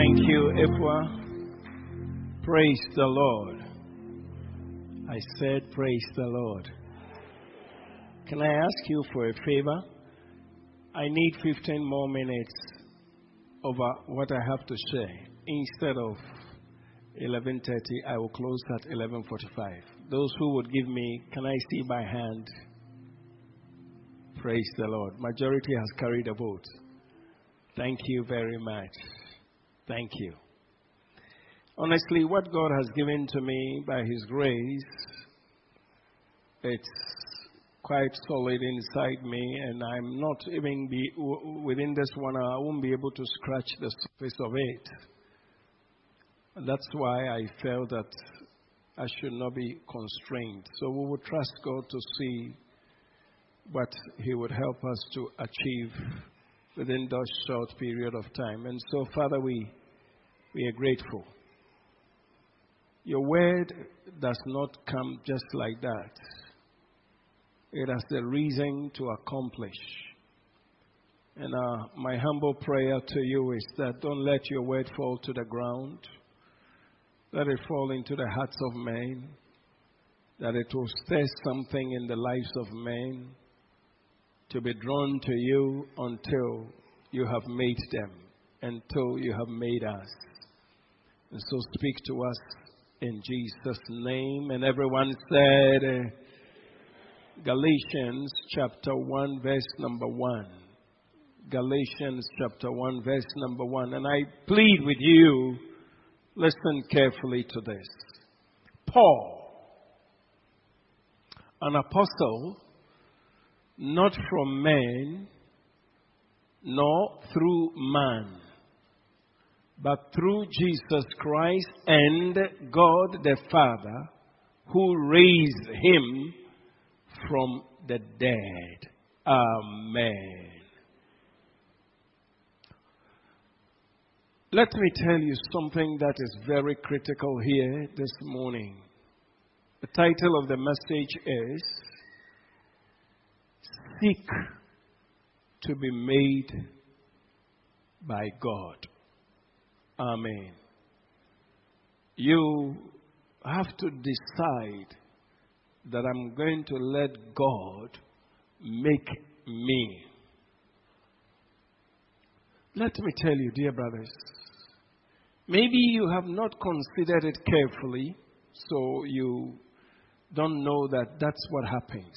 Thank you, Ifwa. Praise the Lord. I said, Praise the Lord. Can I ask you for a favor? I need 15 more minutes over what I have to say. Instead of 11:30, I will close at 11:45. Those who would give me, can I see by hand? Praise the Lord. Majority has carried a vote. Thank you very much. Thank you. Honestly, what God has given to me by His grace, it's quite solid inside me, and I'm not even be within this one hour. I won't be able to scratch the surface of it. That's why I felt that I should not be constrained. So we will trust God to see what He would help us to achieve within that short period of time. And so, Father, we, we are grateful. Your word does not come just like that, it has a reason to accomplish. And uh, my humble prayer to you is that don't let your word fall to the ground. Let it fall into the hearts of men. That it will stir something in the lives of men to be drawn to you until you have made them, until you have made us. And so speak to us in Jesus' name. And everyone said, uh, Galatians chapter 1, verse number 1. Galatians chapter 1, verse number 1. And I plead with you, listen carefully to this. Paul, an apostle, not from men, nor through man, but through Jesus Christ and God the Father, who raised him from the dead. Amen. Let me tell you something that is very critical here this morning. The title of the message is Seek to be made by God. Amen. You have to decide that I'm going to let God make me. Let me tell you, dear brothers, maybe you have not considered it carefully, so you don't know that that's what happens.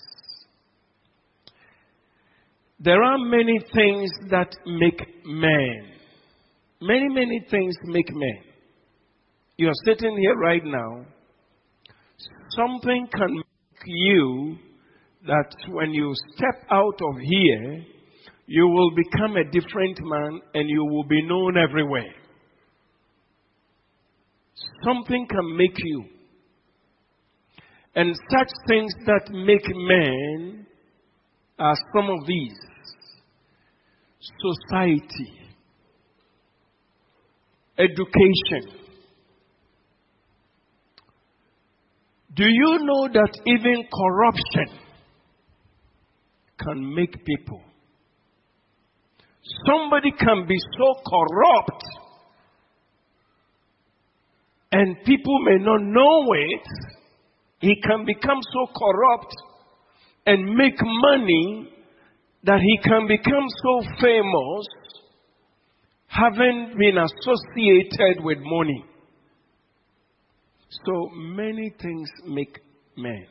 There are many things that make men. Many, many things make men. You are sitting here right now. Something can make you that when you step out of here, you will become a different man and you will be known everywhere. Something can make you. And such things that make men are some of these society, education. Do you know that even corruption can make people? Somebody can be so corrupt and people may not know it. He can become so corrupt and make money that he can become so famous having been associated with money. So many things make men.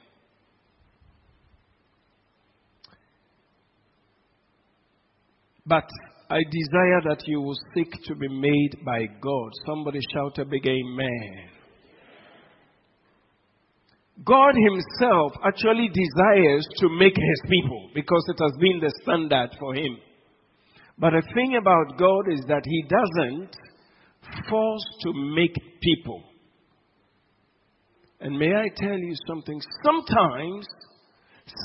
But I desire that you will seek to be made by God. Somebody shout a big amen. God Himself actually desires to make His people because it has been the standard for Him. But the thing about God is that He doesn't force to make people. And may I tell you something? Sometimes,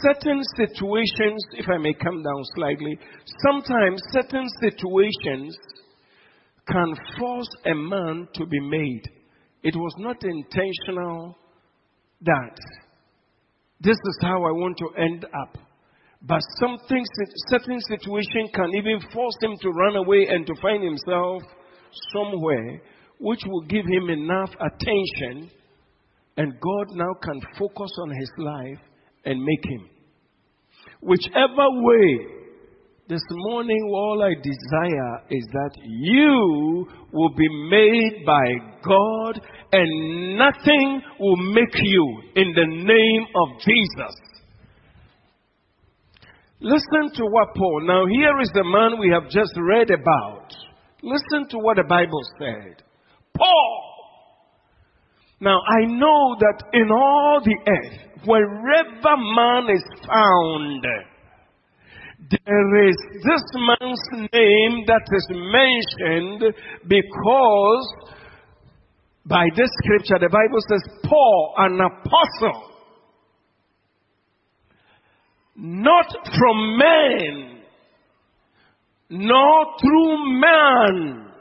certain situations, if I may come down slightly, sometimes certain situations can force a man to be made. It was not intentional that this is how I want to end up. But something, certain situation can even force him to run away and to find himself somewhere which will give him enough attention, and God now can focus on his life and make him. Whichever way, this morning all I desire is that you will be made by God and nothing will make you in the name of Jesus. Listen to what Paul, now here is the man we have just read about. Listen to what the Bible said. Paul. Now I know that in all the earth, wherever man is found, there is this man's name that is mentioned because by this scripture the Bible says, Paul, an apostle, not from men, nor through man,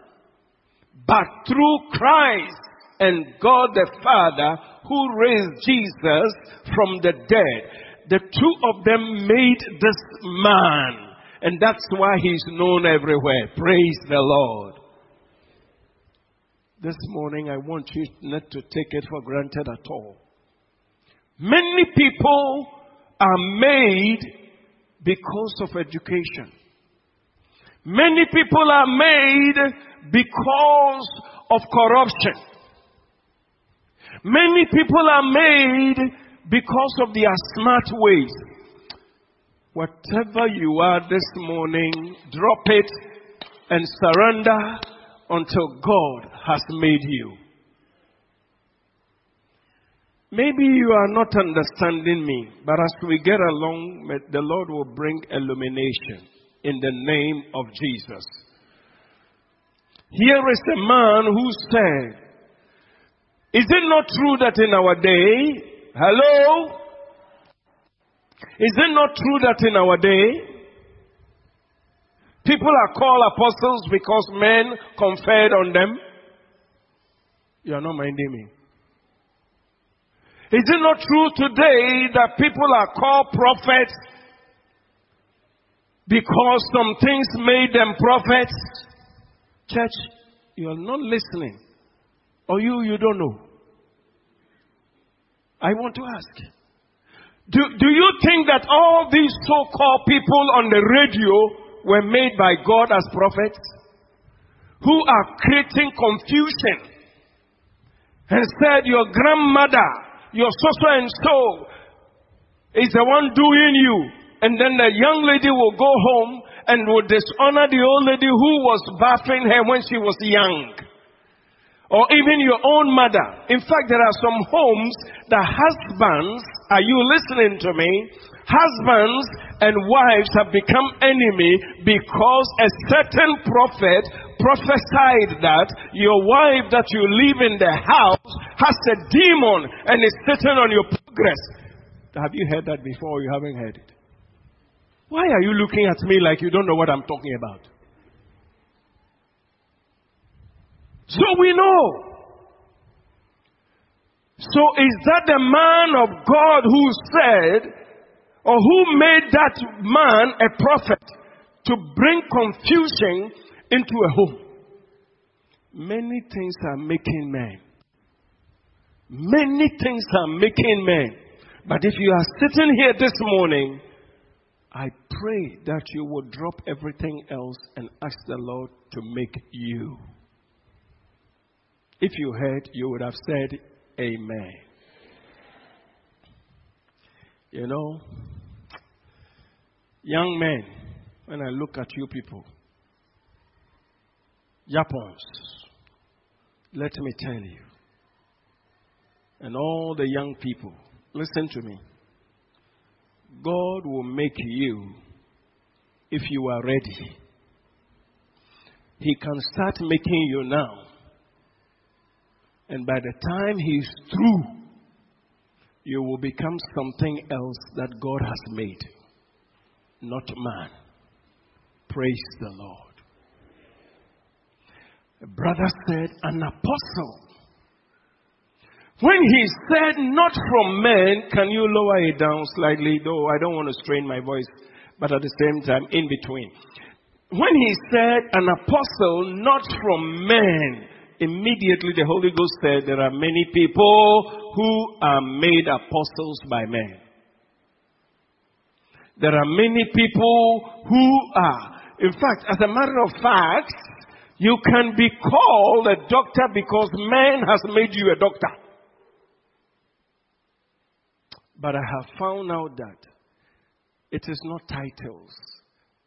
but through Christ and God the Father who raised Jesus from the dead. The two of them made this man. And that's why he's known everywhere. Praise the Lord. This morning, I want you not to take it for granted at all. Many people are made because of education. Many people are made because of corruption. Many people are made because of their smart ways. Whatever you are this morning, drop it and surrender until God has made you. Maybe you are not understanding me, but as we get along, the Lord will bring illumination in the name of Jesus. Here is a man who said, Is it not true that in our day, hello? Is it not true that in our day, people are called apostles because men conferred on them? You are not minding me. Is it not true today that people are called prophets because some things made them prophets? Church, you are not listening. Or you, you don't know. I want to ask. Do, do you think that all these so-called people on the radio were made by God as prophets? Who are creating confusion and said your grandmother your so and so is the one doing you. And then the young lady will go home and will dishonor the old lady who was bathing her when she was young. Or even your own mother. In fact, there are some homes the husbands, are you listening to me? Husbands and wives have become enemy because a certain prophet prophesied that your wife that you live in the house has a demon and is sitting on your progress. Have you heard that before you haven't heard it? Why are you looking at me like you don't know what I'm talking about? So we know. So is that the man of God who said, or who made that man a prophet to bring confusion into a home. Many things are making men. Many things are making men. But if you are sitting here this morning, I pray that you will drop everything else and ask the Lord to make you. If you heard, you would have said, Amen. You know, young men, when I look at you people, Japons, let me tell you, and all the young people, listen to me. God will make you if you are ready. He can start making you now. And by the time He's through, you will become something else that God has made, not man. Praise the Lord. Brother said, An apostle. When he said, Not from men, can you lower it down slightly? Though I don't want to strain my voice, but at the same time, in between. when he said an apostle not from men, immediately the Holy Ghost said there are many people who are made apostles by men. There are many people who are. In fact, as a matter of fact, you can be called a doctor because man has made you a doctor. But I have found out that it is not titles.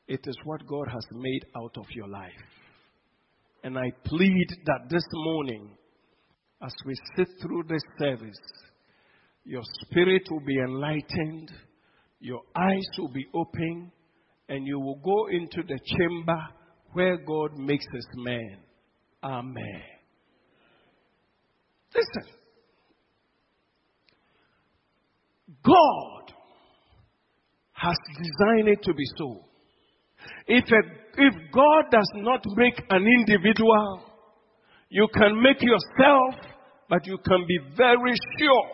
It is what God has made out of your life. And I plead that this morning, as we sit through this service, your spirit will be enlightened, your eyes will be open, and you will go into the chamber where God makes his man. Amen. Listen. God has designed it to be so. If, a, if God does not make an individual, you can make yourself, but you can be very sure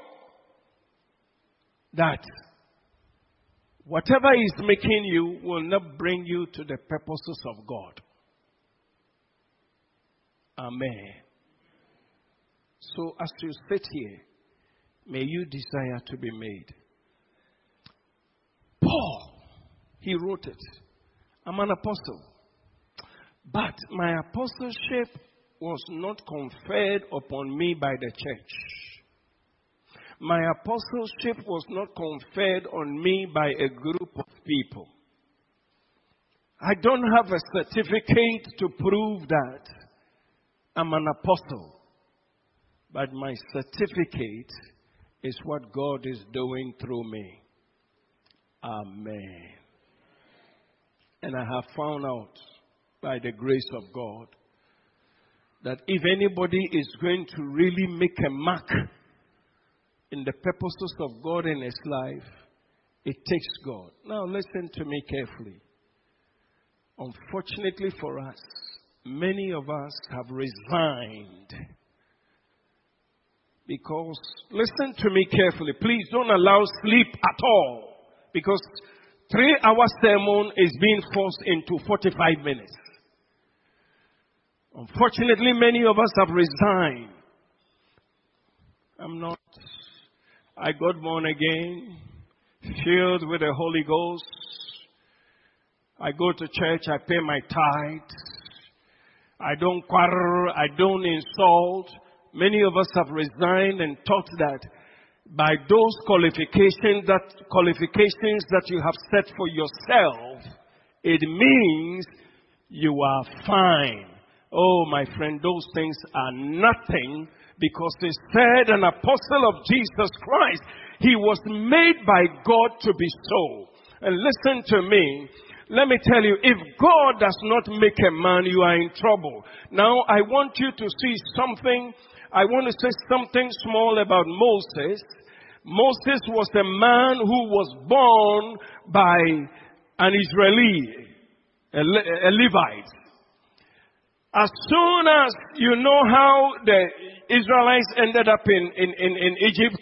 that whatever is making you will not bring you to the purposes of God. Amen. So as you sit here, may you desire to be made. Paul, he wrote it. I'm an apostle. But my apostleship was not conferred upon me by the church. My apostleship was not conferred on me by a group of people. I don't have a certificate to prove that I'm an apostle. But my certificate is what God is doing through me. Amen. And I have found out by the grace of God that if anybody is going to really make a mark in the purposes of God in his life, it takes God. Now, listen to me carefully. Unfortunately for us, many of us have resigned because, listen to me carefully. Please don't allow sleep at all. Because three hour sermon is being forced into 45 minutes. Unfortunately, many of us have resigned. I'm not. I got born again, filled with the Holy Ghost. I go to church, I pay my tithes. I don't quarrel, I don't insult. Many of us have resigned and taught that by those qualifications that qualifications that you have set for yourself, it means you are fine. Oh, my friend, those things are nothing because he said an apostle of Jesus Christ, he was made by God to be so. And listen to me. Let me tell you, if God does not make a man, you are in trouble. Now, I want you to see something I want to say something small about Moses. Moses was a man who was born by an Israeli, a, Le- a Levite. As soon as you know how the Israelites ended up in, in, in, in Egypt,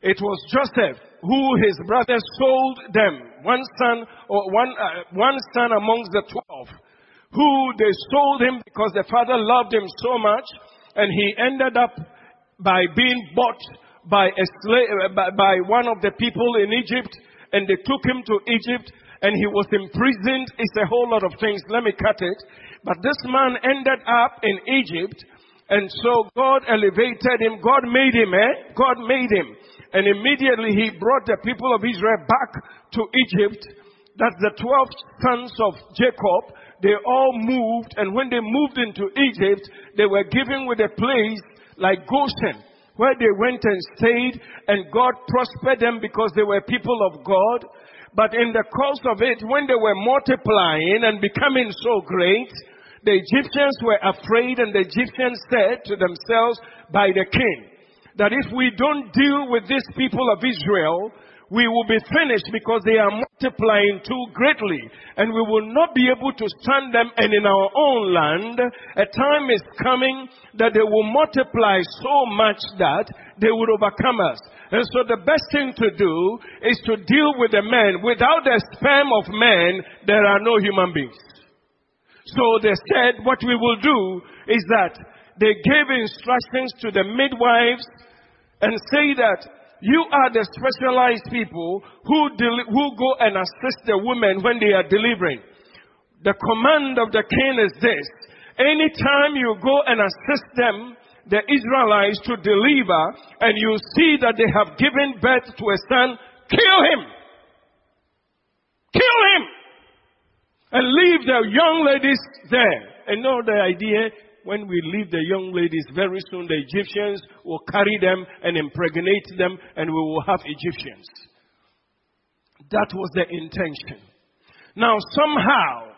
it was Joseph who his brothers sold them. One son, or one, uh, one son amongst the twelve, who they sold him because the father loved him so much and he ended up by being bought by a slave, uh, by, by one of the people in Egypt, and they took him to Egypt, and he was imprisoned. It's a whole lot of things. Let me cut it. But this man ended up in Egypt, and so God elevated him. God made him, eh? God made him. And immediately he brought the people of Israel back to Egypt. That's the 12 sons of Jacob they all moved, and when they moved into Egypt, they were given with a place like Goshen, where they went and stayed, and God prospered them because they were people of God. But in the course of it, when they were multiplying and becoming so great, the Egyptians were afraid, and the Egyptians said to themselves by the king, that if we don't deal with these people of Israel, we will be finished because they are multiplying too greatly and we will not be able to stand them and in our own land a time is coming that they will multiply so much that they will overcome us. And so the best thing to do is to deal with the men. Without the sperm of men, there are no human beings. So they said, what we will do is that they gave instructions to the midwives and say that you are the specialized people who, del- who go and assist the women when they are delivering. The command of the king is this. Anytime you go and assist them, the Israelites to deliver, and you see that they have given birth to a son, kill him. Kill him. And leave the young ladies there. And know the idea when we leave the young ladies, very soon the Egyptians will carry them and impregnate them, and we will have Egyptians. That was the intention. Now, somehow,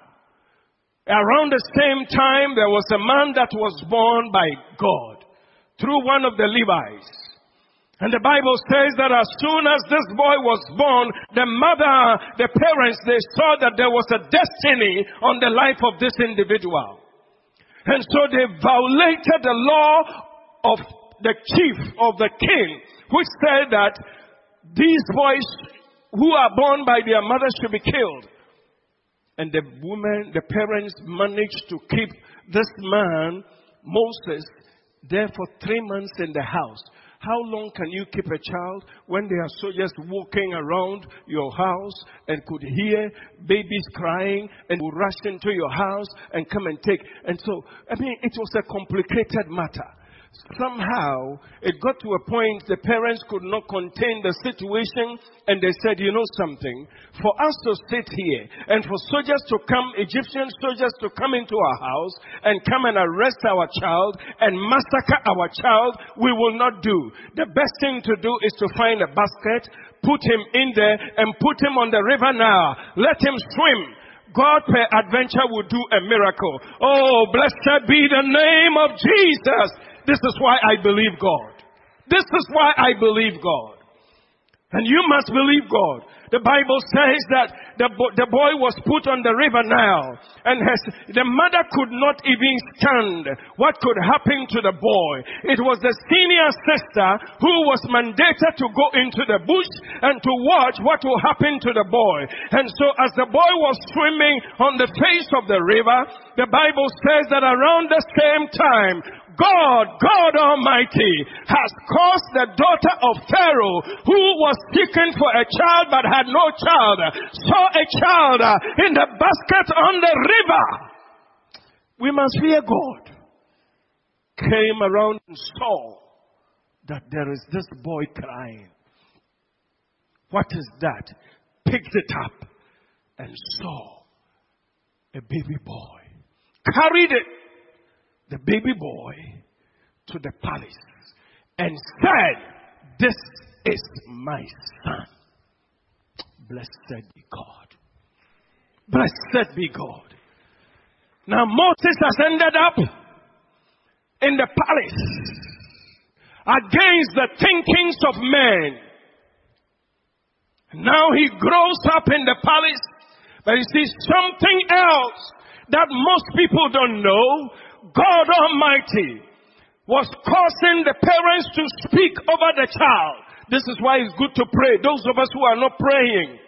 around the same time, there was a man that was born by God through one of the Levites. And the Bible says that as soon as this boy was born, the mother, the parents, they saw that there was a destiny on the life of this individual. And so they violated the law of the chief of the king, which said that these boys who are born by their mothers should be killed. And the women, the parents managed to keep this man, Moses, there for three months in the house. How long can you keep a child when there are soldiers walking around your house and could hear babies crying and rush into your house and come and take? And so, I mean, it was a complicated matter somehow it got to a point the parents could not contain the situation and they said, you know something, for us to sit here and for soldiers to come, Egyptian soldiers to come into our house and come and arrest our child and massacre our child, we will not do. The best thing to do is to find a basket, put him in there and put him on the river now. Let him swim. God per adventure will do a miracle. Oh, blessed be the name of Jesus. This is why I believe God. This is why I believe God. And you must believe God. The Bible says that the, the boy was put on the river Nile and has, the mother could not even stand what could happen to the boy. It was the senior sister who was mandated to go into the bush and to watch what will happen to the boy. And so as the boy was swimming on the face of the river, the Bible says that around the same time, God, God Almighty, has caused the daughter of Pharaoh, who was seeking for a child but had no child, saw a child uh, in the basket on the river. We must fear God. Came around and saw that there is this boy crying. What is that? Picked it up and saw a baby boy. Carried it the baby boy to the palace and said, This is my son. Blessed be God. Blessed be God. Now Moses has ended up in the palace against the thinkings of men. Now he grows up in the palace, but he sees something else that most people don't know God Almighty was causing the parents to speak over the child. This is why it's good to pray. Those of us who are not praying,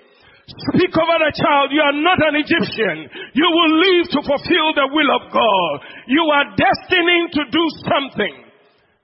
speak over the child. You are not an Egyptian. You will live to fulfill the will of God. You are destined to do something.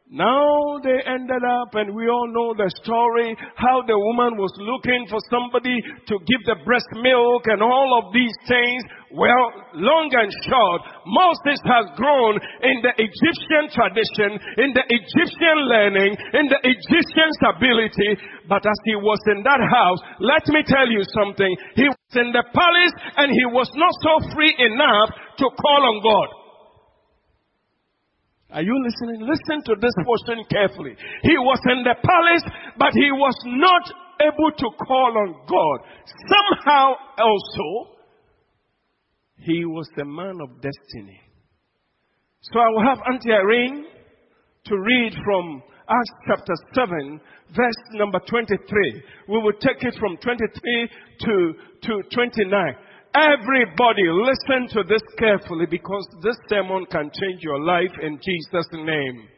Now they ended up, and we all know the story, how the woman was looking for somebody to give the breast milk and all of these things. Well, long and short, Moses has grown in the Egyptian tradition, in the Egyptian learning, in the Egyptian stability. But as he was in that house, let me tell you something. He was in the palace and he was not so free enough to call on God. Are you listening? Listen to this portion carefully. He was in the palace, but he was not able to call on God. Somehow also, he was the man of destiny. So I will have Auntie Irene to read from Acts chapter 7, verse number 23. We will take it from 23 to, to 29. Everybody listen to this carefully because this sermon can change your life in Jesus' name.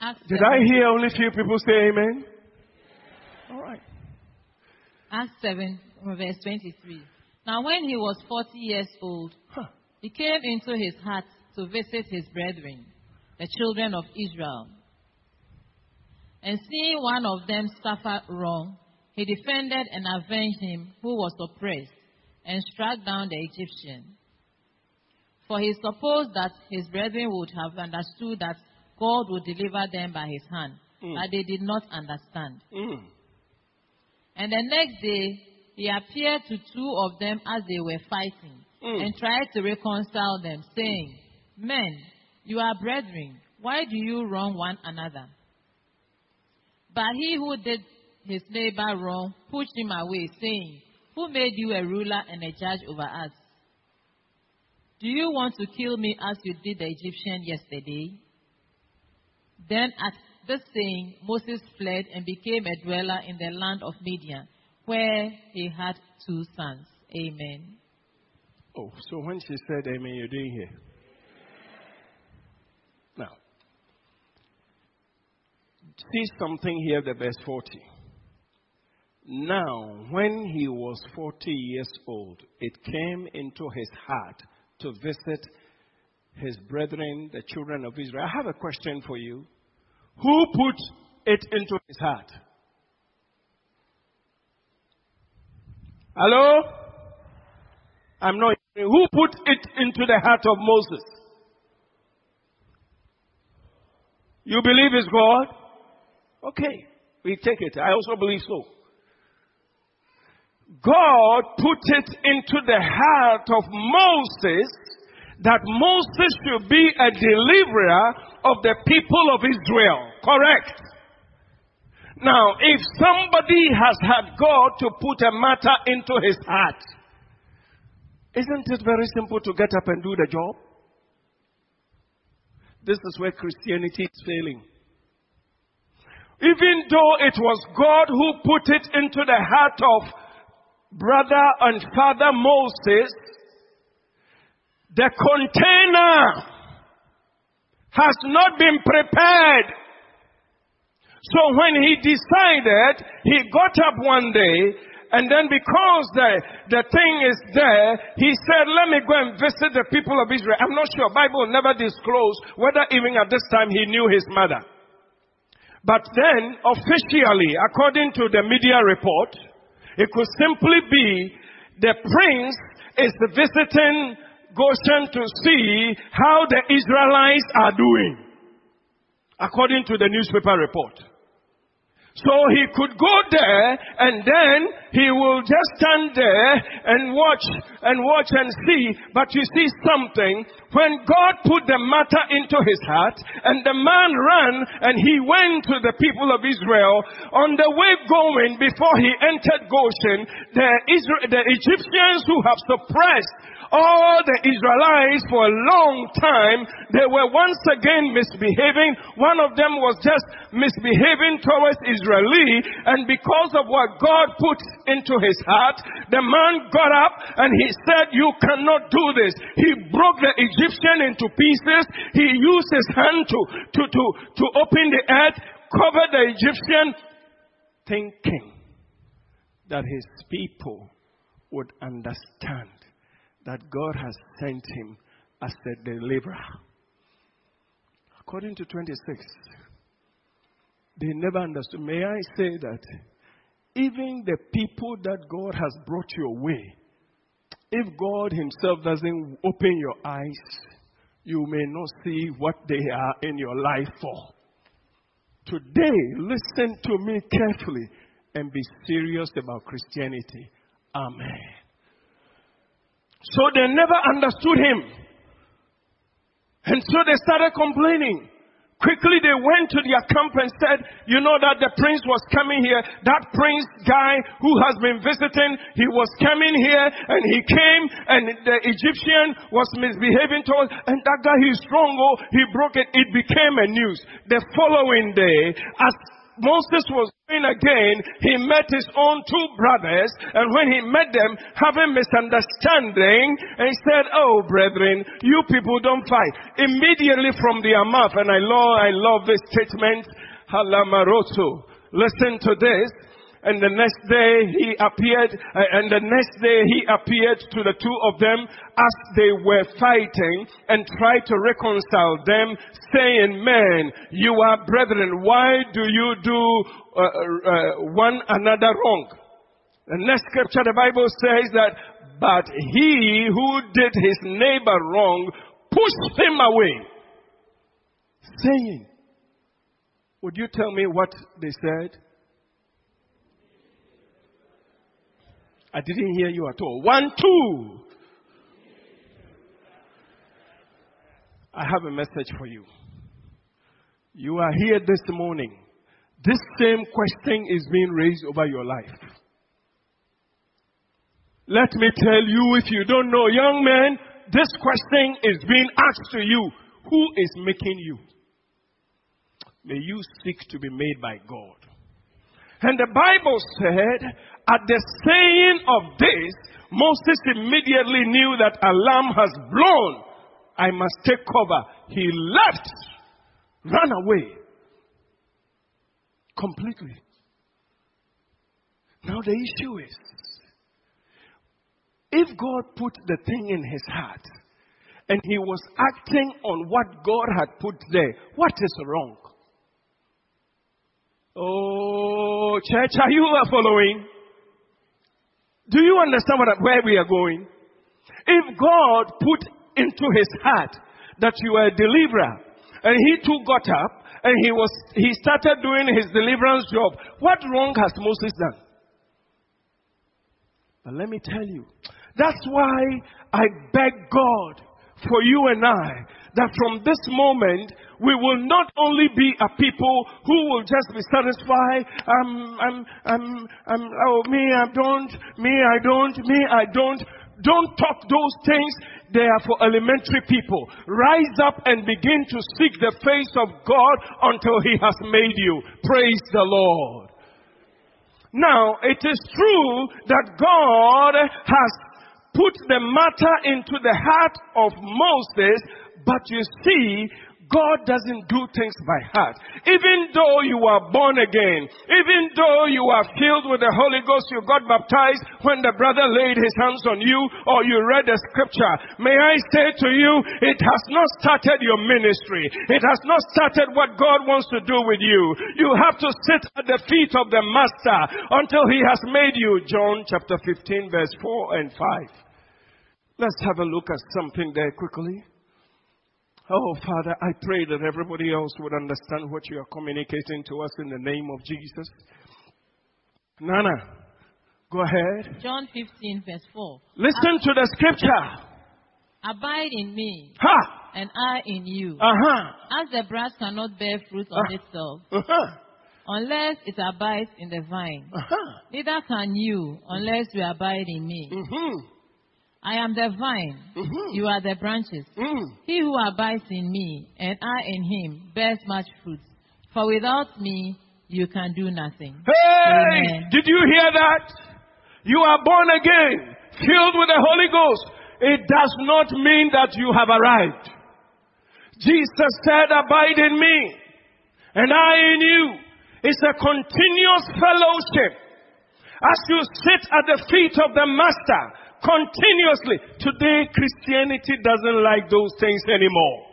Acts Did 7. I hear only few people say amen? All right. Acts 7, verse 23. Now, when he was 40 years old, huh. He came into his hut to visit his brethren, the children of Israel. And seeing one of them suffer wrong, he defended and avenged him who was oppressed, and struck down the Egyptian. For he supposed that his brethren would have understood that God would deliver them by his hand, Mm. but they did not understand. Mm. And the next day, he appeared to two of them as they were fighting, Mm. and tried to reconcile them, saying, Men, you are brethren. Why do you wrong one another? But he who did his neighbor wrong pushed him away, saying, Who made you a ruler and a judge over us? Do you want to kill me as you did the Egyptian yesterday? Then at this saying, Moses fled and became a dweller in the land of Midian, where he had two sons. Amen. Oh, so when she said amen, you're doing here. Now, see something here, the verse 40. Now, when he was 40 years old, it came into his heart to visit his brethren, the children of Israel. I have a question for you. Who put it into his heart? Hello? I'm not. Who put it into the heart of Moses? You believe it's God? Okay, we take it. I also believe so. God put it into the heart of Moses that Moses should be a deliverer of the people of Israel. Correct. Now, if somebody has had God to put a matter into his heart, isn't it very simple to get up and do the job? This is where Christianity is failing. Even though it was God who put it into the heart of brother and father Moses, the container has not been prepared. So when he decided, he got up one day, and then because the, the thing is there, he said, let me go and visit the people of Israel. I'm not sure. Bible never disclosed whether even at this time he knew his mother. But then, officially, according to the media report, it could simply be the prince is visiting Goshen to see how the Israelites are doing. According to the newspaper report. So he could go there and then he will just stand there and watch and watch and see. But you see something, when God put the matter into his heart and the man ran and he went to the people of Israel, on the way going before he entered Goshen, the, Isra- the Egyptians who have suppressed all the Israelites for a long time, they were once again misbehaving. One of them was just misbehaving towards Israeli, and because of what God put into his heart, the man got up and he said, you cannot do this. He broke the Egyptian into pieces. He used his hand to, to, to, to open the earth, cover the Egyptian, thinking that his people would understand that God has sent him as a deliverer. According to 26, they never understood. May I say that even the people that God has brought your way, if God Himself doesn't open your eyes, you may not see what they are in your life for. Today, listen to me carefully and be serious about Christianity. Amen. So they never understood him. And so they started complaining. Quickly they went to their camp and said, you know that the prince was coming here. That prince guy who has been visiting, he was coming here and he came and the Egyptian was misbehaving towards, and that guy he's strong, oh, he broke it. It became a news. The following day, as Moses was going again, he met his own two brothers, and when he met them, having misunderstanding, and he said, Oh, brethren, you people don't fight. Immediately from their mouth, and I love, I love this statement, Halamaroto. Listen to this. And the next day he appeared, uh, and the next day he appeared to the two of them as they were fighting and tried to reconcile them, saying, Men, you are brethren, why do you do uh, uh, one another wrong? The next scripture, the Bible says that, but he who did his neighbor wrong pushed him away, saying, would you tell me what they said? I didn't hear you at all. One, two. I have a message for you. You are here this morning. This same question is being raised over your life. Let me tell you, if you don't know, young man, this question is being asked to you. Who is making you? May you seek to be made by God. And the Bible said, at the saying of this, Moses immediately knew that alarm has blown. I must take cover. He left, ran away completely. Now the issue is, if God put the thing in his heart and he was acting on what God had put there, what is wrong? Oh, church, are you following? Do you understand what, where we are going? If God put into his heart that you are a deliverer, and he too got up, and he was, he started doing his deliverance job, what wrong has Moses done? But let me tell you, that's why I beg God for you and I that from this moment we will not only be a people who will just be satisfied. I'm, I'm, I'm, I'm, oh, me, I don't, me, I don't, me, I don't. Don't talk those things. They are for elementary people. Rise up and begin to seek the face of God until He has made you. Praise the Lord. Now, it is true that God has put the matter into the heart of Moses, but you see, God doesn't do things by heart. Even though you are born again, even though you are filled with the Holy Ghost, you got baptized when the brother laid his hands on you or you read the scripture, may I say to you, it has not started your ministry. It has not started what God wants to do with you. You have to sit at the feet of the Master until he has made you. John chapter 15 verse 4 and 5. Let's have a look at something there quickly. Oh, Father, I pray that everybody else would understand what you are communicating to us in the name of Jesus. Nana, go ahead. John 15, verse 4. Listen to the scripture. Abide in me, Ha! and I in you. Uh huh. As the branch cannot bear fruit on Ah. itself, Uh huh. unless it abides in the vine, Uh huh. neither can you unless you abide in me. Mm I am the vine, hmm. Mm you are the branches. Mm. He who abides in me, and I in him, bears much fruit. For without me, you can do nothing. Hey! Amen. Did you hear that? You are born again, filled with the Holy Ghost. It does not mean that you have arrived. Jesus said, Abide in me, and I in you. It's a continuous fellowship. As you sit at the feet of the Master, continuously. Today, Christianity doesn't like those things anymore.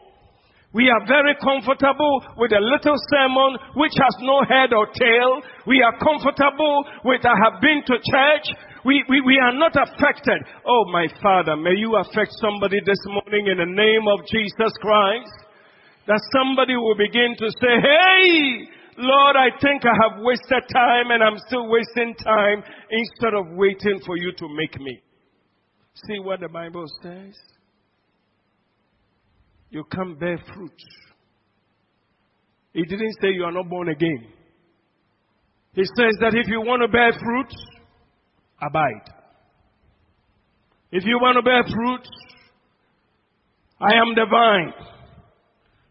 We are very comfortable with a little sermon which has no head or tail. We are comfortable with I have been to church. We, we, we are not affected. Oh, my Father, may you affect somebody this morning in the name of Jesus Christ. That somebody will begin to say, Hey, Lord, I think I have wasted time and I'm still wasting time instead of waiting for you to make me. See what the Bible says? You can't bear fruit. He didn't say you are not born again. He says that if you want to bear fruit, abide. If you want to bear fruit, I am the vine.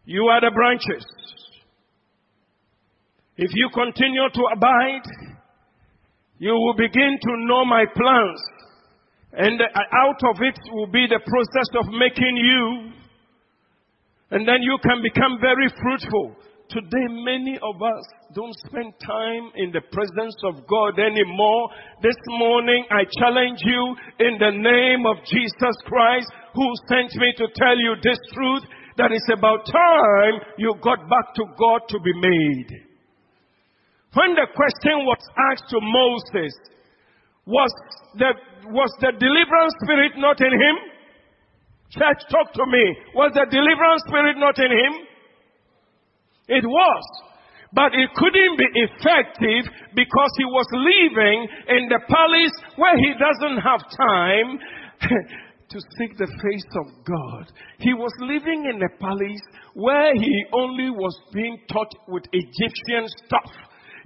You are the branches. If you continue to abide, you will begin to know my plans. And uh, out of it will be the process of making you. And then you can become very fruitful. Today, many of us don't spend time in the presence of God anymore. This morning, I challenge you in the name of Jesus Christ, who sent me to tell you this truth, that it's about time you got back to God to be made. When the question was asked to Moses, was the, was the deliverance spirit not in him? Church, talk to me. Was the deliverance spirit not in him? It was. But it couldn't be effective because he was living in the palace where he doesn't have time to seek the face of God. He was living in a palace where he only was being taught with Egyptian stuff.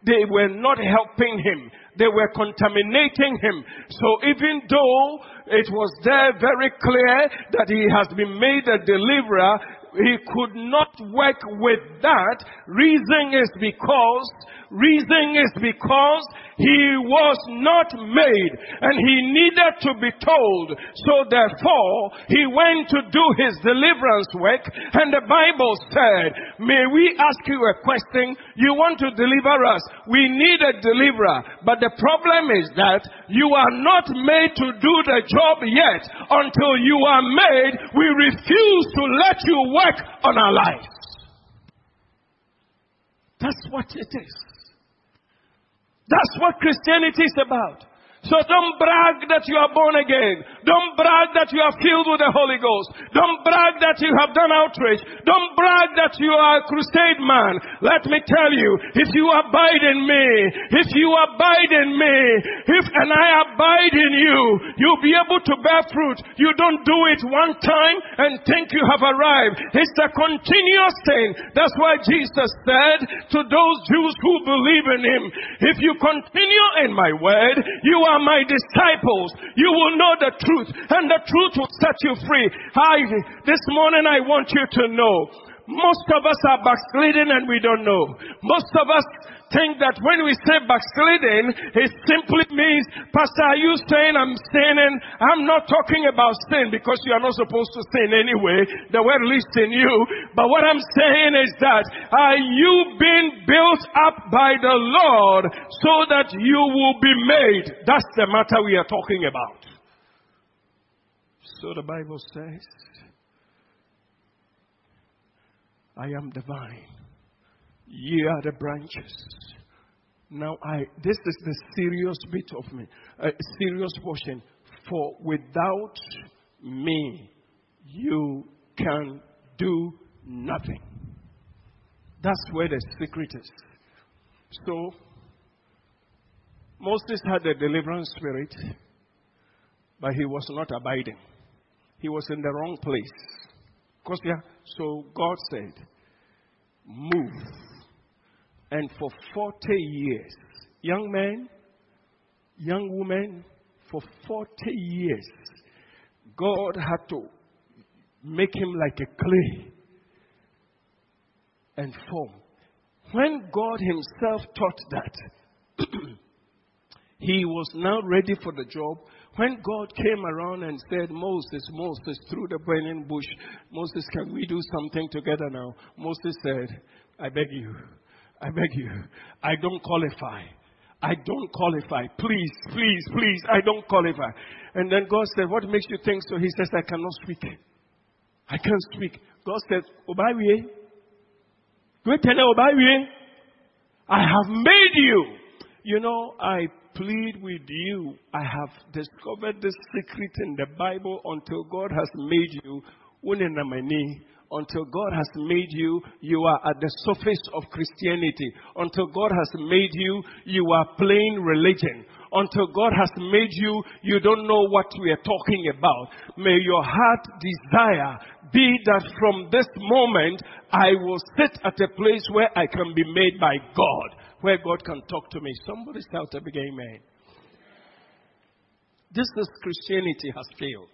They were not helping him. They were contaminating him. So even though it was there very clear that he has been made a deliverer, he could not work with that. Reason is because, reason is because he was not made and he needed to be told. So therefore, he went to do his deliverance work and the Bible said, may we ask you a question? You want to deliver us. We need a deliverer. But the problem is that you are not made to do the job yet. Until you are made, we refuse to let you work on our lives. That's what it is. That's what Christianity is about. So don't brag that you are born again. Don't brag that you are filled with the Holy Ghost. Don't brag that you have done outreach. Don't brag that you are a crusade man. Let me tell you, if you abide in me, if you abide in me, if and I abide in you, you'll be able to bear fruit. You don't do it one time and think you have arrived. It's a continuous thing. That's why Jesus said to those Jews who believe in him, if you continue in my word, you are are my disciples, you will know the truth, and the truth will set you free. I, this morning I want you to know, most of us are backsliding and we don't know. Most of us think that when we say backsliding, it simply means, Pastor, are you saying I'm sinning? I'm not talking about sin because you are not supposed to sin anyway. The word lives in you. But what I'm saying is that, are you being built up by the Lord so that you will be made? That's the matter we are talking about. So the Bible says, I am the vine. Ye are the branches. Now, I this is the serious bit of me, a serious portion. For without me, you can do nothing. That's where the secret is. So, Moses had a deliverance spirit, but he was not abiding. He was in the wrong place. Because, yeah, so God said, move. And for 40 years, young men, young women, for 40 years, God had to make him like a clay and form. When God Himself taught that, he was now ready for the job. When God came around and said, Moses, Moses, through the burning bush, Moses, can we do something together now? Moses said, I beg you, I beg you, I don't qualify. I don't qualify. Please, please, please, I don't qualify. And then God said, What makes you think so? He says, I cannot speak. I can't speak. God said, Obawie. I have made you. You know, I plead with you. I have discovered this secret in the Bible until God has made you. Until God has made you, you are at the surface of Christianity. Until God has made you, you are plain religion. Until God has made you, you don't know what we are talking about. May your heart desire be that from this moment, I will sit at a place where I can be made by God where God can talk to me. Somebody shout a big amen. This is Christianity has failed.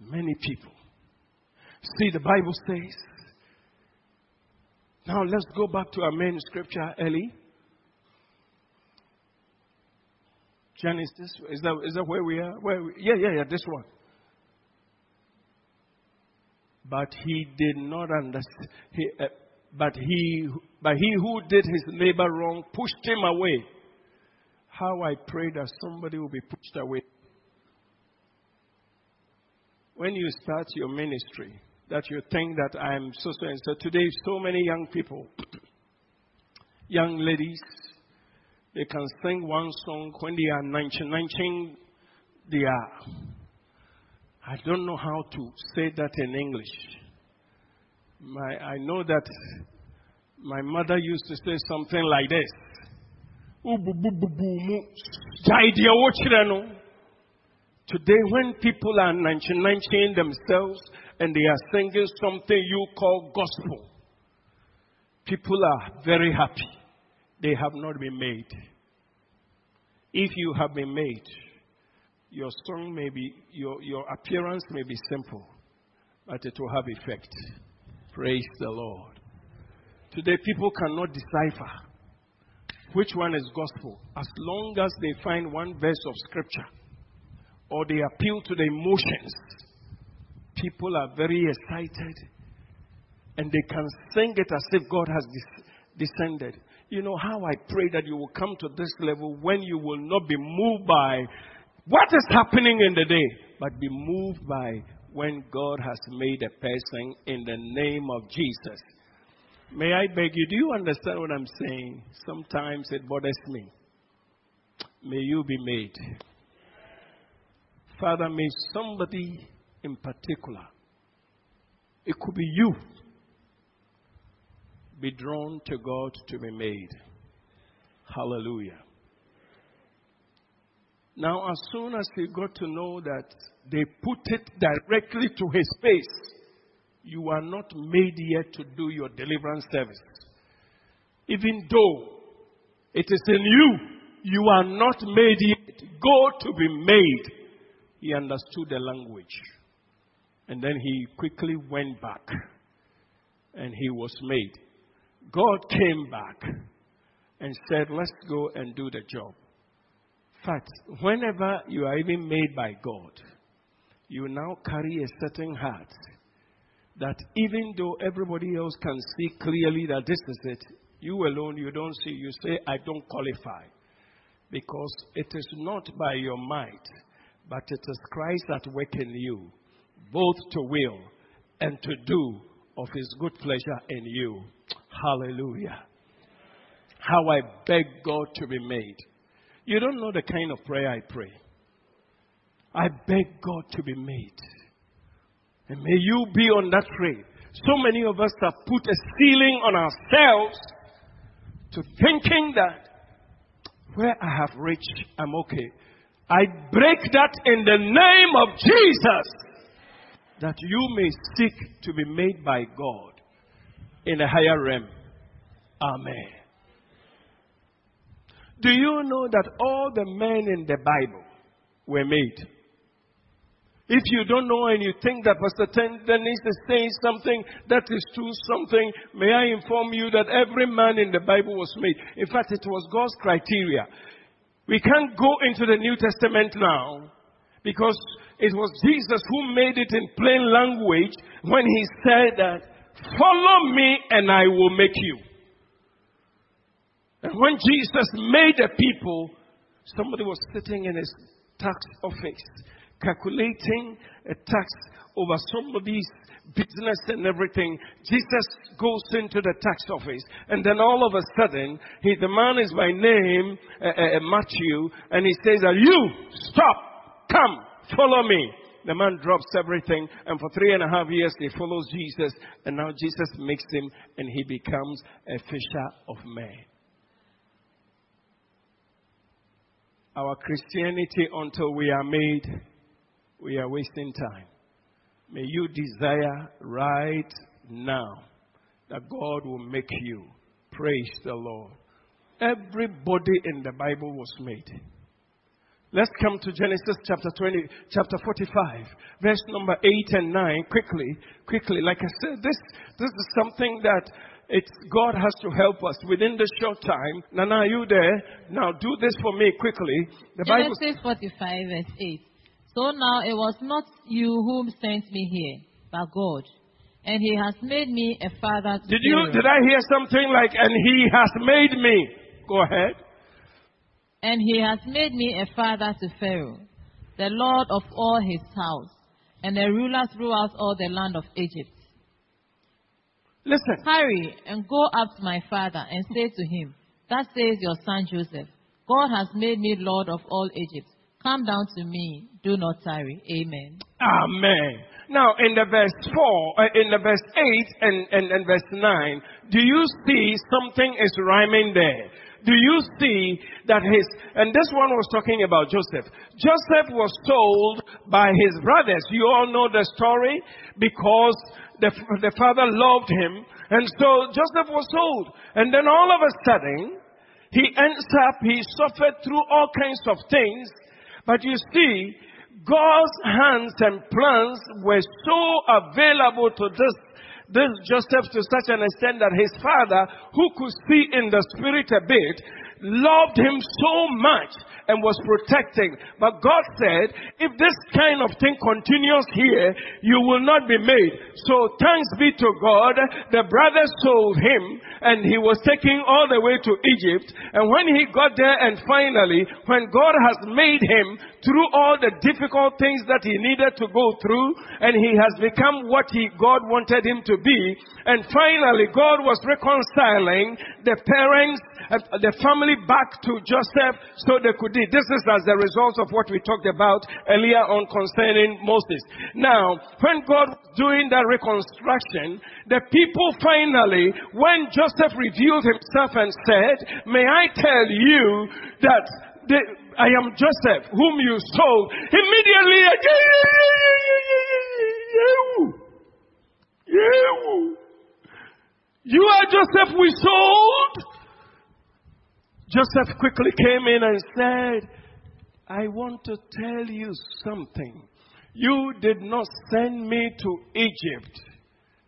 Many people. See, the Bible says. Now let's go back to our main scripture, Ellie. Genesis. Is that, is that where we are? Where we, yeah, yeah, yeah, this one. But he did not understand. He, uh, but he, but he who did his neighbor wrong pushed him away. How I pray that somebody will be pushed away. When you start your ministry, that you think that I'm so so and so. Today, so many young people, young ladies, they can sing one song when they are 19, 19 they are. I don't know how to say that in English. My, I know that my mother used to say something like this. Today, when people are 19 themselves and they are singing something you call gospel, people are very happy. They have not been made. If you have been made, your song may be, your, your appearance may be simple, but it will have effect. Praise the Lord. Today, people cannot decipher which one is gospel as long as they find one verse of scripture or they appeal to the emotions. People are very excited and they can sing it as if God has descended. You know how I pray that you will come to this level when you will not be moved by what is happening in the day, but be moved by when God has made a person in the name of Jesus. May I beg you, do you understand what I'm saying? Sometimes it bothers me. May you be made. Father, may somebody in particular, it could be you, be drawn to God to be made. Hallelujah. Now, as soon as he got to know that they put it directly to his face, you are not made yet to do your deliverance service. Even though it is in you, you are not made yet. Go to be made. He understood the language. And then he quickly went back and he was made. God came back and said, Let's go and do the job. Fact, whenever you are even made by God, you now carry a certain heart that even though everybody else can see clearly that this is it, you alone, you don't see. You say, I don't qualify. Because it is not by your might, but it is Christ at work in you, both to will and to do of his good pleasure in you. Hallelujah. How I beg God to be made. You don't know the kind of prayer I pray. I beg God to be made. And may you be on that train. So many of us have put a ceiling on ourselves to thinking that where I have reached, I'm okay. I break that in the name of Jesus that you may seek to be made by God in a higher realm. Amen. Do you know that all the men in the Bible were made? If you don't know and you think that Pastor Dennis is saying something that is true, something, may I inform you that every man in the Bible was made. In fact, it was God's criteria. We can't go into the New Testament now because it was Jesus who made it in plain language when he said that, follow me and I will make you. And when Jesus made the people, somebody was sitting in his tax office calculating a tax over somebody's business and everything. Jesus goes into the tax office, and then all of a sudden, he, the man is by name uh, uh, Matthew, and he says that you stop, come, follow me. The man drops everything, and for three and a half years he follows Jesus, and now Jesus makes him, and he becomes a fisher of men. Our Christianity until we are made we are wasting time. May you desire right now that God will make you. Praise the Lord. Everybody in the Bible was made. Let's come to Genesis chapter 20, chapter 45, verse number 8 and 9. Quickly, quickly. Like I said, this, this is something that it's, God has to help us within the short time. Nana, are you there? Now do this for me quickly. The Genesis Bible, 45, verse 8. So now it was not you whom sent me here, but God. and he has made me a father to Did you, Pharaoh. did I hear something like, and he has made me? Go ahead. And he has made me a father to Pharaoh, the Lord of all his house, and a ruler throughout all the land of Egypt. Listen. Hurry and go up to my father and say to him, Thus says your son Joseph, God has made me Lord of all Egypt. Come down to me, do not tarry. Amen. Amen. Now, in the verse 4, uh, in the verse 8 and, and, and verse 9, do you see something is rhyming there? Do you see that his, and this one was talking about Joseph. Joseph was sold by his brothers. You all know the story because the, the father loved him. And so Joseph was sold. And then all of a sudden, he ends up, he suffered through all kinds of things. But you see, God's hands and plans were so available to this, this Joseph to such an extent that his father, who could see in the spirit a bit, loved him so much and was protecting. But God said, if this kind of thing continues here, you will not be made. So thanks be to God, the brother sold him and he was taken all the way to Egypt. And when he got there and finally, when God has made him through all the difficult things that he needed to go through and he has become what he, God wanted him to be. And finally, God was reconciling the parents, uh, the family back to Joseph so they could. This is as a result of what we talked about earlier on concerning Moses. Now, when God was doing that reconstruction, the people finally, when Joseph revealed himself and said, may I tell you that the, I am Joseph, whom you sold, immediately, you, you are Joseph we sold. Joseph quickly came in and said, I want to tell you something. You did not send me to Egypt.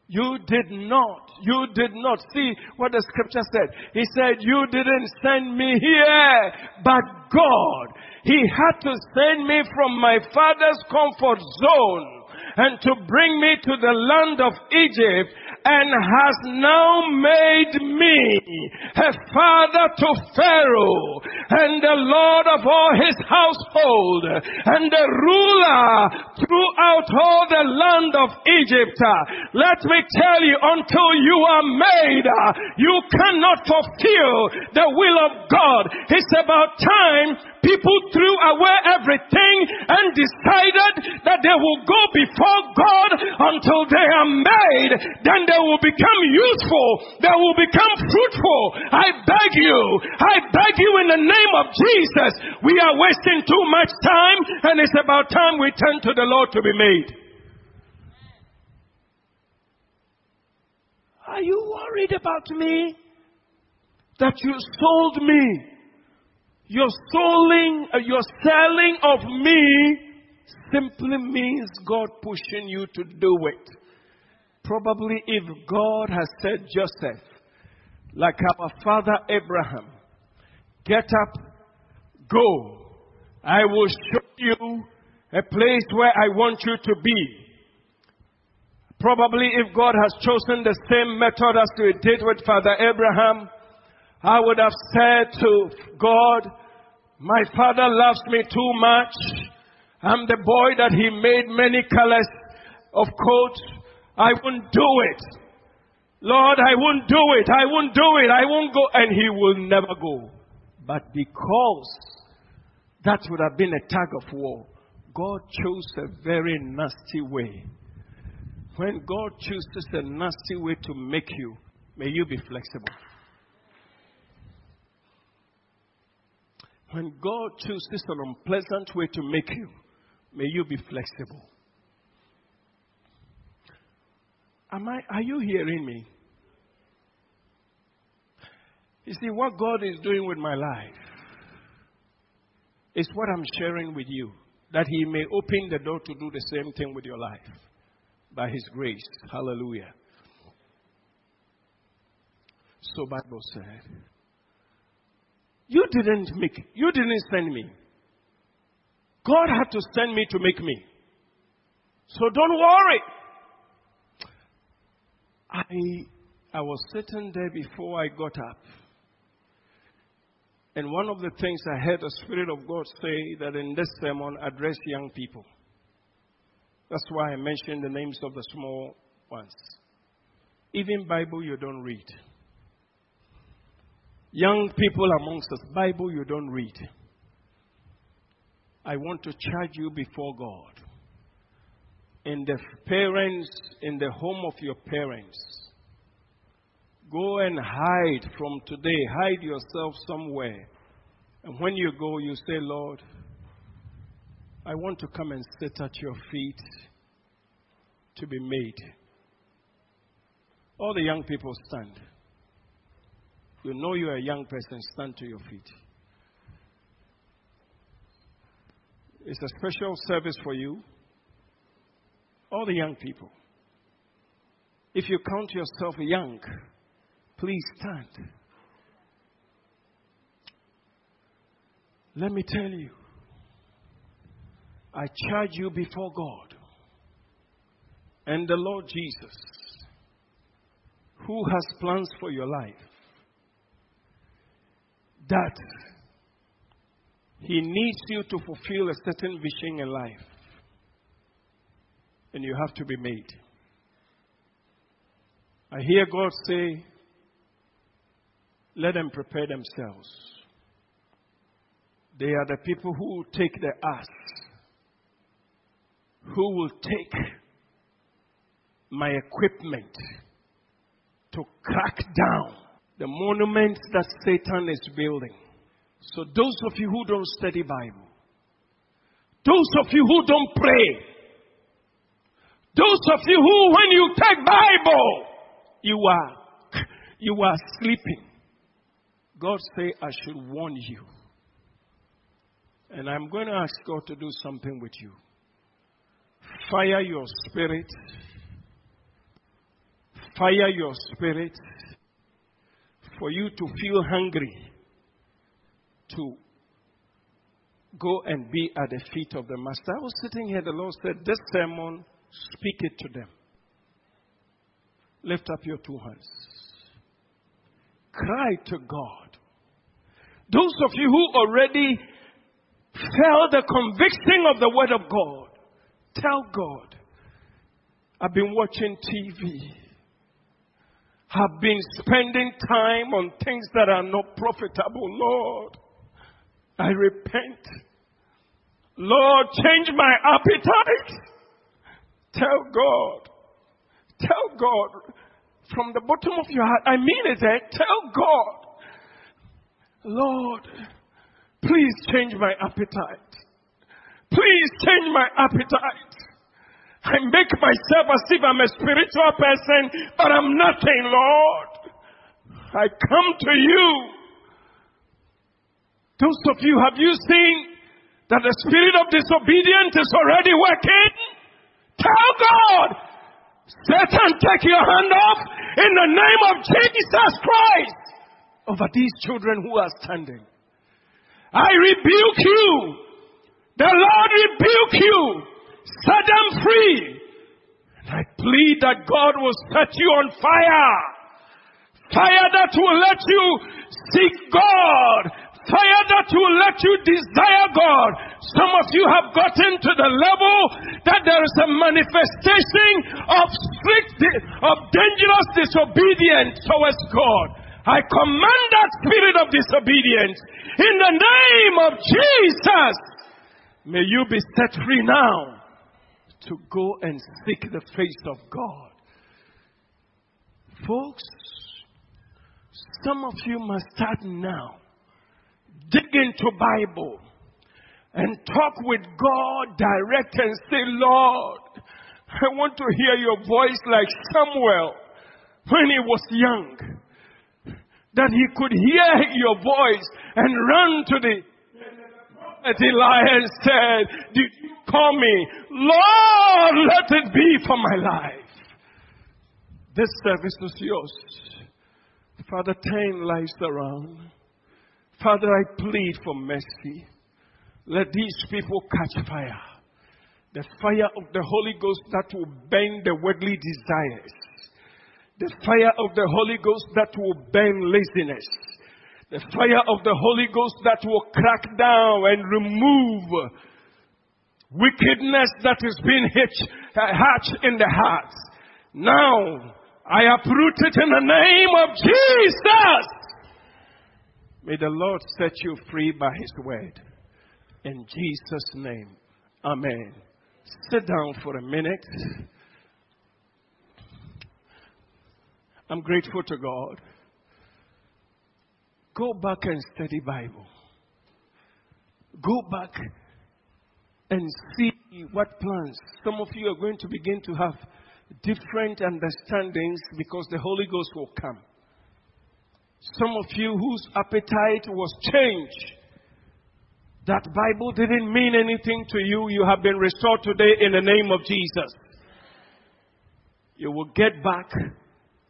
You did not. You did not. See what the scripture said. He said, You didn't send me here, but God. He had to send me from my father's comfort zone and to bring me to the land of Egypt and has now made me a father to Pharaoh and the Lord of all his household and the ruler throughout all the land of Egypt. Let me tell you, until you are made, you cannot fulfill the will of God. It's about time people threw away everything and decided that they will go before God until they are made. Then they will become useful. They will become fruitful. I beg you. I beg you in the name of Jesus. We are wasting too much time and it's about time we turn to the Lord to be made. Are you worried about me? That you sold me? Your selling, uh, your selling of me simply means God pushing you to do it. Probably if God has said Joseph, like our father Abraham, get up, go. I will show you a place where I want you to be. Probably if God has chosen the same method as we did with Father Abraham, I would have said to God, my father loves me too much. I'm the boy that he made many colors of coat. I won't do it. Lord, I won't do it. I won't do it. I won't go. And he will never go. But because that would have been a tug of war, God chose a very nasty way. When God chooses a nasty way to make you, may you be flexible. When God chooses an unpleasant way to make you, may you be flexible. Am I, are you hearing me? You see, what God is doing with my life is what I'm sharing with you, that He may open the door to do the same thing with your life by His grace. Hallelujah. So Bible said, you didn't make, you didn't send me. God had to send me to make me. So don't worry. I, I was sitting there before I got up. And one of the things I heard the Spirit of God say that in this sermon, address young people. That's why I mentioned the names of the small ones. Even Bible you don't read. Young people amongst us, Bible you don't read. I want to charge you before God. In the parents, in the home of your parents, go and hide from today. Hide yourself somewhere. And when you go, you say, Lord, I want to come and sit at your feet to be made. All the young people stand. You know you're a young person, stand to your feet. It's a special service for you. All the young people. If you count yourself young, please stand. Let me tell you, I charge you before God and the Lord Jesus, who has plans for your life, that He needs you to fulfill a certain vision in life. And you have to be made. I hear God say, let them prepare themselves. They are the people who will take the ass, who will take my equipment to crack down the monuments that Satan is building. So those of you who don't study Bible, those of you who don't pray, those of you who when you take Bible, you are you are sleeping. God say I should warn you. And I'm going to ask God to do something with you. Fire your spirit. Fire your spirit for you to feel hungry to go and be at the feet of the Master. I was sitting here, the Lord said, This sermon, speak it to them. Lift up your two hands. Cry to God. Those of you who already felt the conviction of the Word of God, tell God, I've been watching TV have been spending time on things that are not profitable, Lord. I repent. Lord, change my appetite. Tell God. Tell God from the bottom of your heart. I mean it. Eh? Tell God, Lord, please change my appetite. Please change my appetite. I make myself as if I'm a spiritual person, but I'm nothing, Lord. I come to you. Those of you, have you seen that the spirit of disobedience is already working? Tell God, Satan, take your hand off in the name of Jesus Christ over these children who are standing. I rebuke you. The Lord rebuke you. Set them free. And I plead that God will set you on fire. Fire that will let you seek God. Fire that will let you desire God. Some of you have gotten to the level that there is a manifestation of strict, of dangerous disobedience towards God. I command that spirit of disobedience in the name of Jesus. May you be set free now to go and seek the face of God. Folks, some of you must start now. Dig into Bible and talk with God direct and say, Lord, I want to hear your voice like Samuel when he was young. That he could hear your voice and run to the Elijah said, Did call me? Lord, let it be for my life. This service is yours. Father, turn lives around. Father, I plead for mercy. Let these people catch fire. The fire of the Holy Ghost that will burn the worldly desires. The fire of the Holy Ghost that will burn laziness. The fire of the Holy Ghost that will crack down and remove wickedness that is being hitched, hatched in the hearts. Now, I uproot it in the name of Jesus. May the Lord set you free by His word. In Jesus' name. Amen. Sit down for a minute. I'm grateful to God. Go back and study Bible. Go back and see what plans. Some of you are going to begin to have different understandings because the Holy Ghost will come. Some of you whose appetite was changed. That Bible didn't mean anything to you. You have been restored today in the name of Jesus. You will get back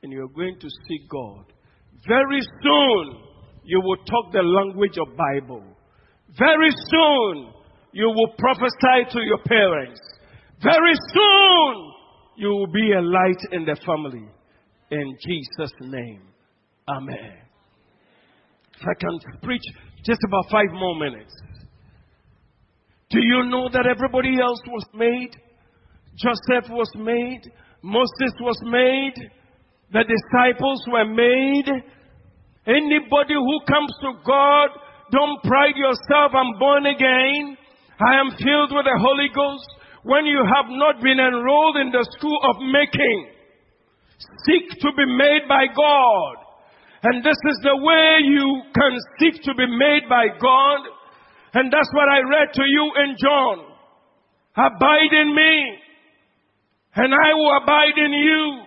and you're going to see God. Very soon, you will talk the language of Bible. Very soon, you will prophesy to your parents. Very soon, you will be a light in the family. In Jesus' name. Amen. If I can preach just about five more minutes. Do you know that everybody else was made? Joseph was made. Moses was made. The disciples were made. Anybody who comes to God, don't pride yourself, I'm born again. I am filled with the Holy Ghost. When you have not been enrolled in the school of making, seek to be made by God. And this is the way you can seek to be made by God. And that's what I read to you in John. Abide in me, and I will abide in you.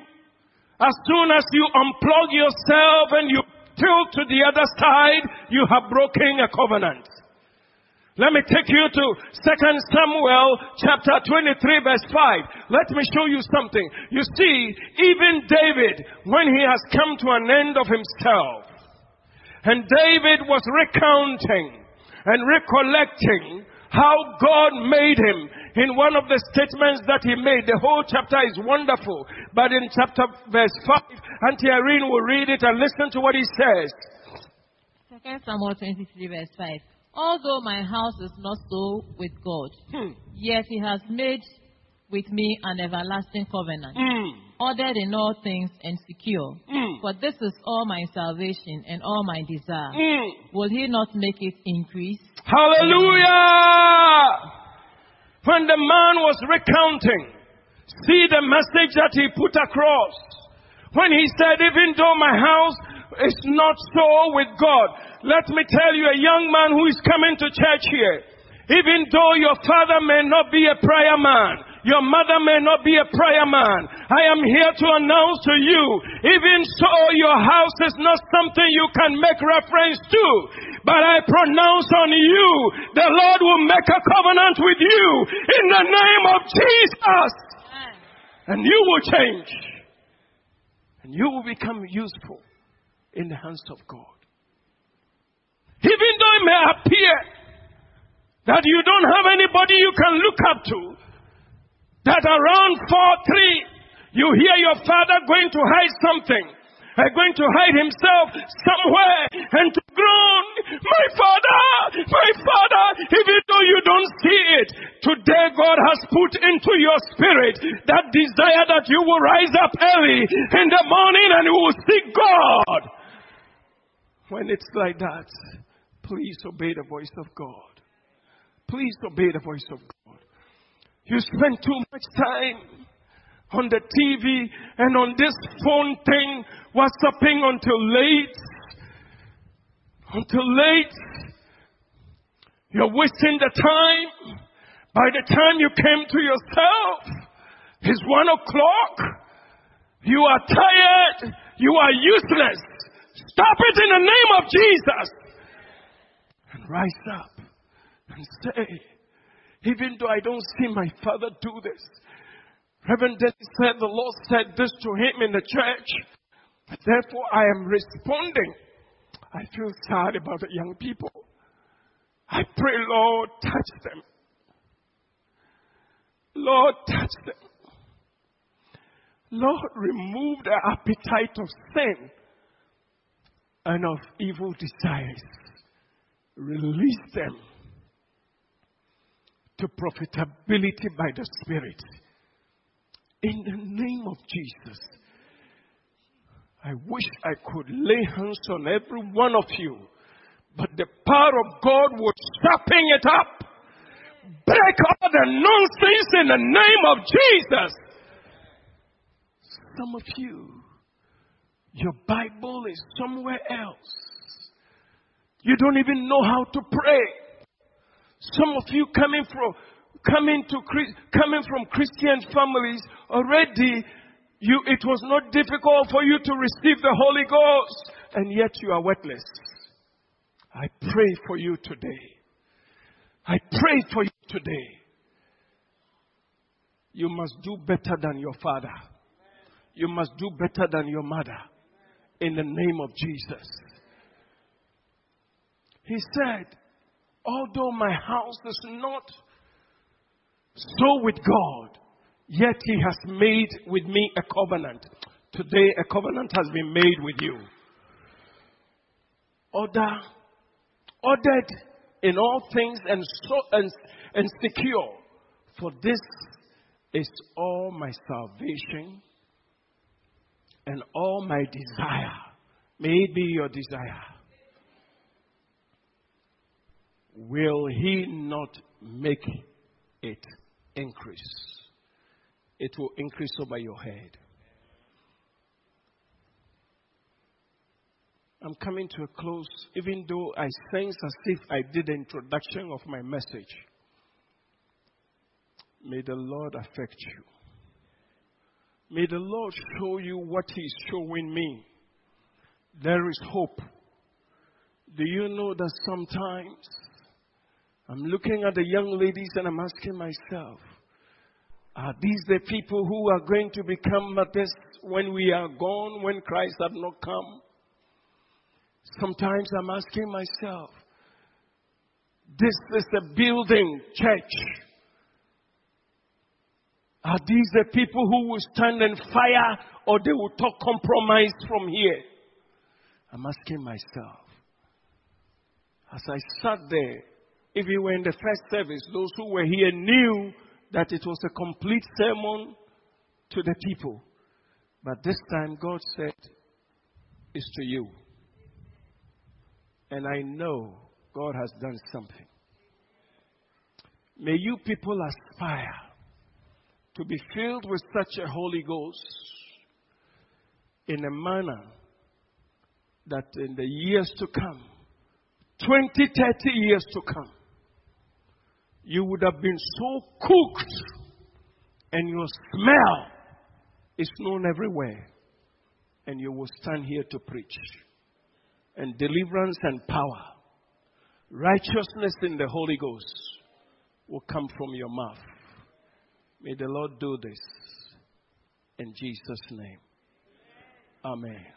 As soon as you unplug yourself and you tilt to the other side, you have broken a covenant. Let me take you to 2 Samuel chapter 23 verse 5. Let me show you something. You see, even David, when he has come to an end of himself, and David was recounting and recollecting how God made him in one of the statements that he made. The whole chapter is wonderful. But in chapter verse 5, Auntie Irene will read it and listen to what he says. 2 Samuel 23 verse 5. Although my house is not so with God, Hmm. yet he has made with me an everlasting covenant, Mm. ordered in all things and secure. Mm. For this is all my salvation and all my desire. Mm. Will he not make it increase? Hallelujah! When the man was recounting, see the message that he put across. When he said, even though my house is not so with God, let me tell you, a young man who is coming to church here, even though your father may not be a prayer man, your mother may not be a prayer man, I am here to announce to you, even so your house is not something you can make reference to, but I pronounce on you, the Lord will make a covenant with you in the name of Jesus. And you will change. And you will become useful in the hands of God. Even though it may appear that you don't have anybody you can look up to, that around 4 3, you hear your father going to hide something, uh, going to hide himself somewhere, and to groan, My father, my father, even though you don't see it, today God has put into your spirit that desire that you will rise up early in the morning and you will seek God. When it's like that, please obey the voice of God. Please obey the voice of God. You spend too much time on the TV and on this phone thing, WhatsApping until late. Until late. You're wasting the time. By the time you came to yourself, it's one o'clock. You are tired. You are useless. Stop it in the name of Jesus. Rise up and say, even though I don't see my father do this, Reverend Dennis said the Lord said this to him in the church. Therefore, I am responding. I feel sad about the young people. I pray, Lord, touch them. Lord, touch them. Lord, remove the appetite of sin and of evil desires. Release them to profitability by the Spirit. In the name of Jesus. I wish I could lay hands on every one of you, but the power of God would sharpen it up. Break all the nonsense in the name of Jesus. Some of you, your Bible is somewhere else. You don't even know how to pray. Some of you coming from coming to coming from Christian families already you it was not difficult for you to receive the Holy Ghost and yet you are worthless. I pray for you today. I pray for you today. You must do better than your father. You must do better than your mother. In the name of Jesus. He said, although my house is not so with God, yet He has made with me a covenant. Today, a covenant has been made with you. Order, ordered in all things and, so, and, and secure. For this is all my salvation and all my desire. May it be your desire. Will He not make it increase? It will increase over your head. I'm coming to a close, even though I sense as if I did the introduction of my message. May the Lord affect you. May the Lord show you what He's showing me. There is hope. Do you know that sometimes I'm looking at the young ladies and I'm asking myself, are these the people who are going to become mothers when we are gone, when Christ have not come? Sometimes I'm asking myself, this is a building church. Are these the people who will stand and fire or they will talk compromise from here? I'm asking myself. As I sat there, if you were in the first service, those who were here knew that it was a complete sermon to the people. But this time, God said, It's to you. And I know God has done something. May you people aspire to be filled with such a Holy Ghost in a manner that in the years to come, 20, 30 years to come, you would have been so cooked and your smell is known everywhere. And you will stand here to preach. And deliverance and power, righteousness in the Holy Ghost will come from your mouth. May the Lord do this in Jesus' name. Amen.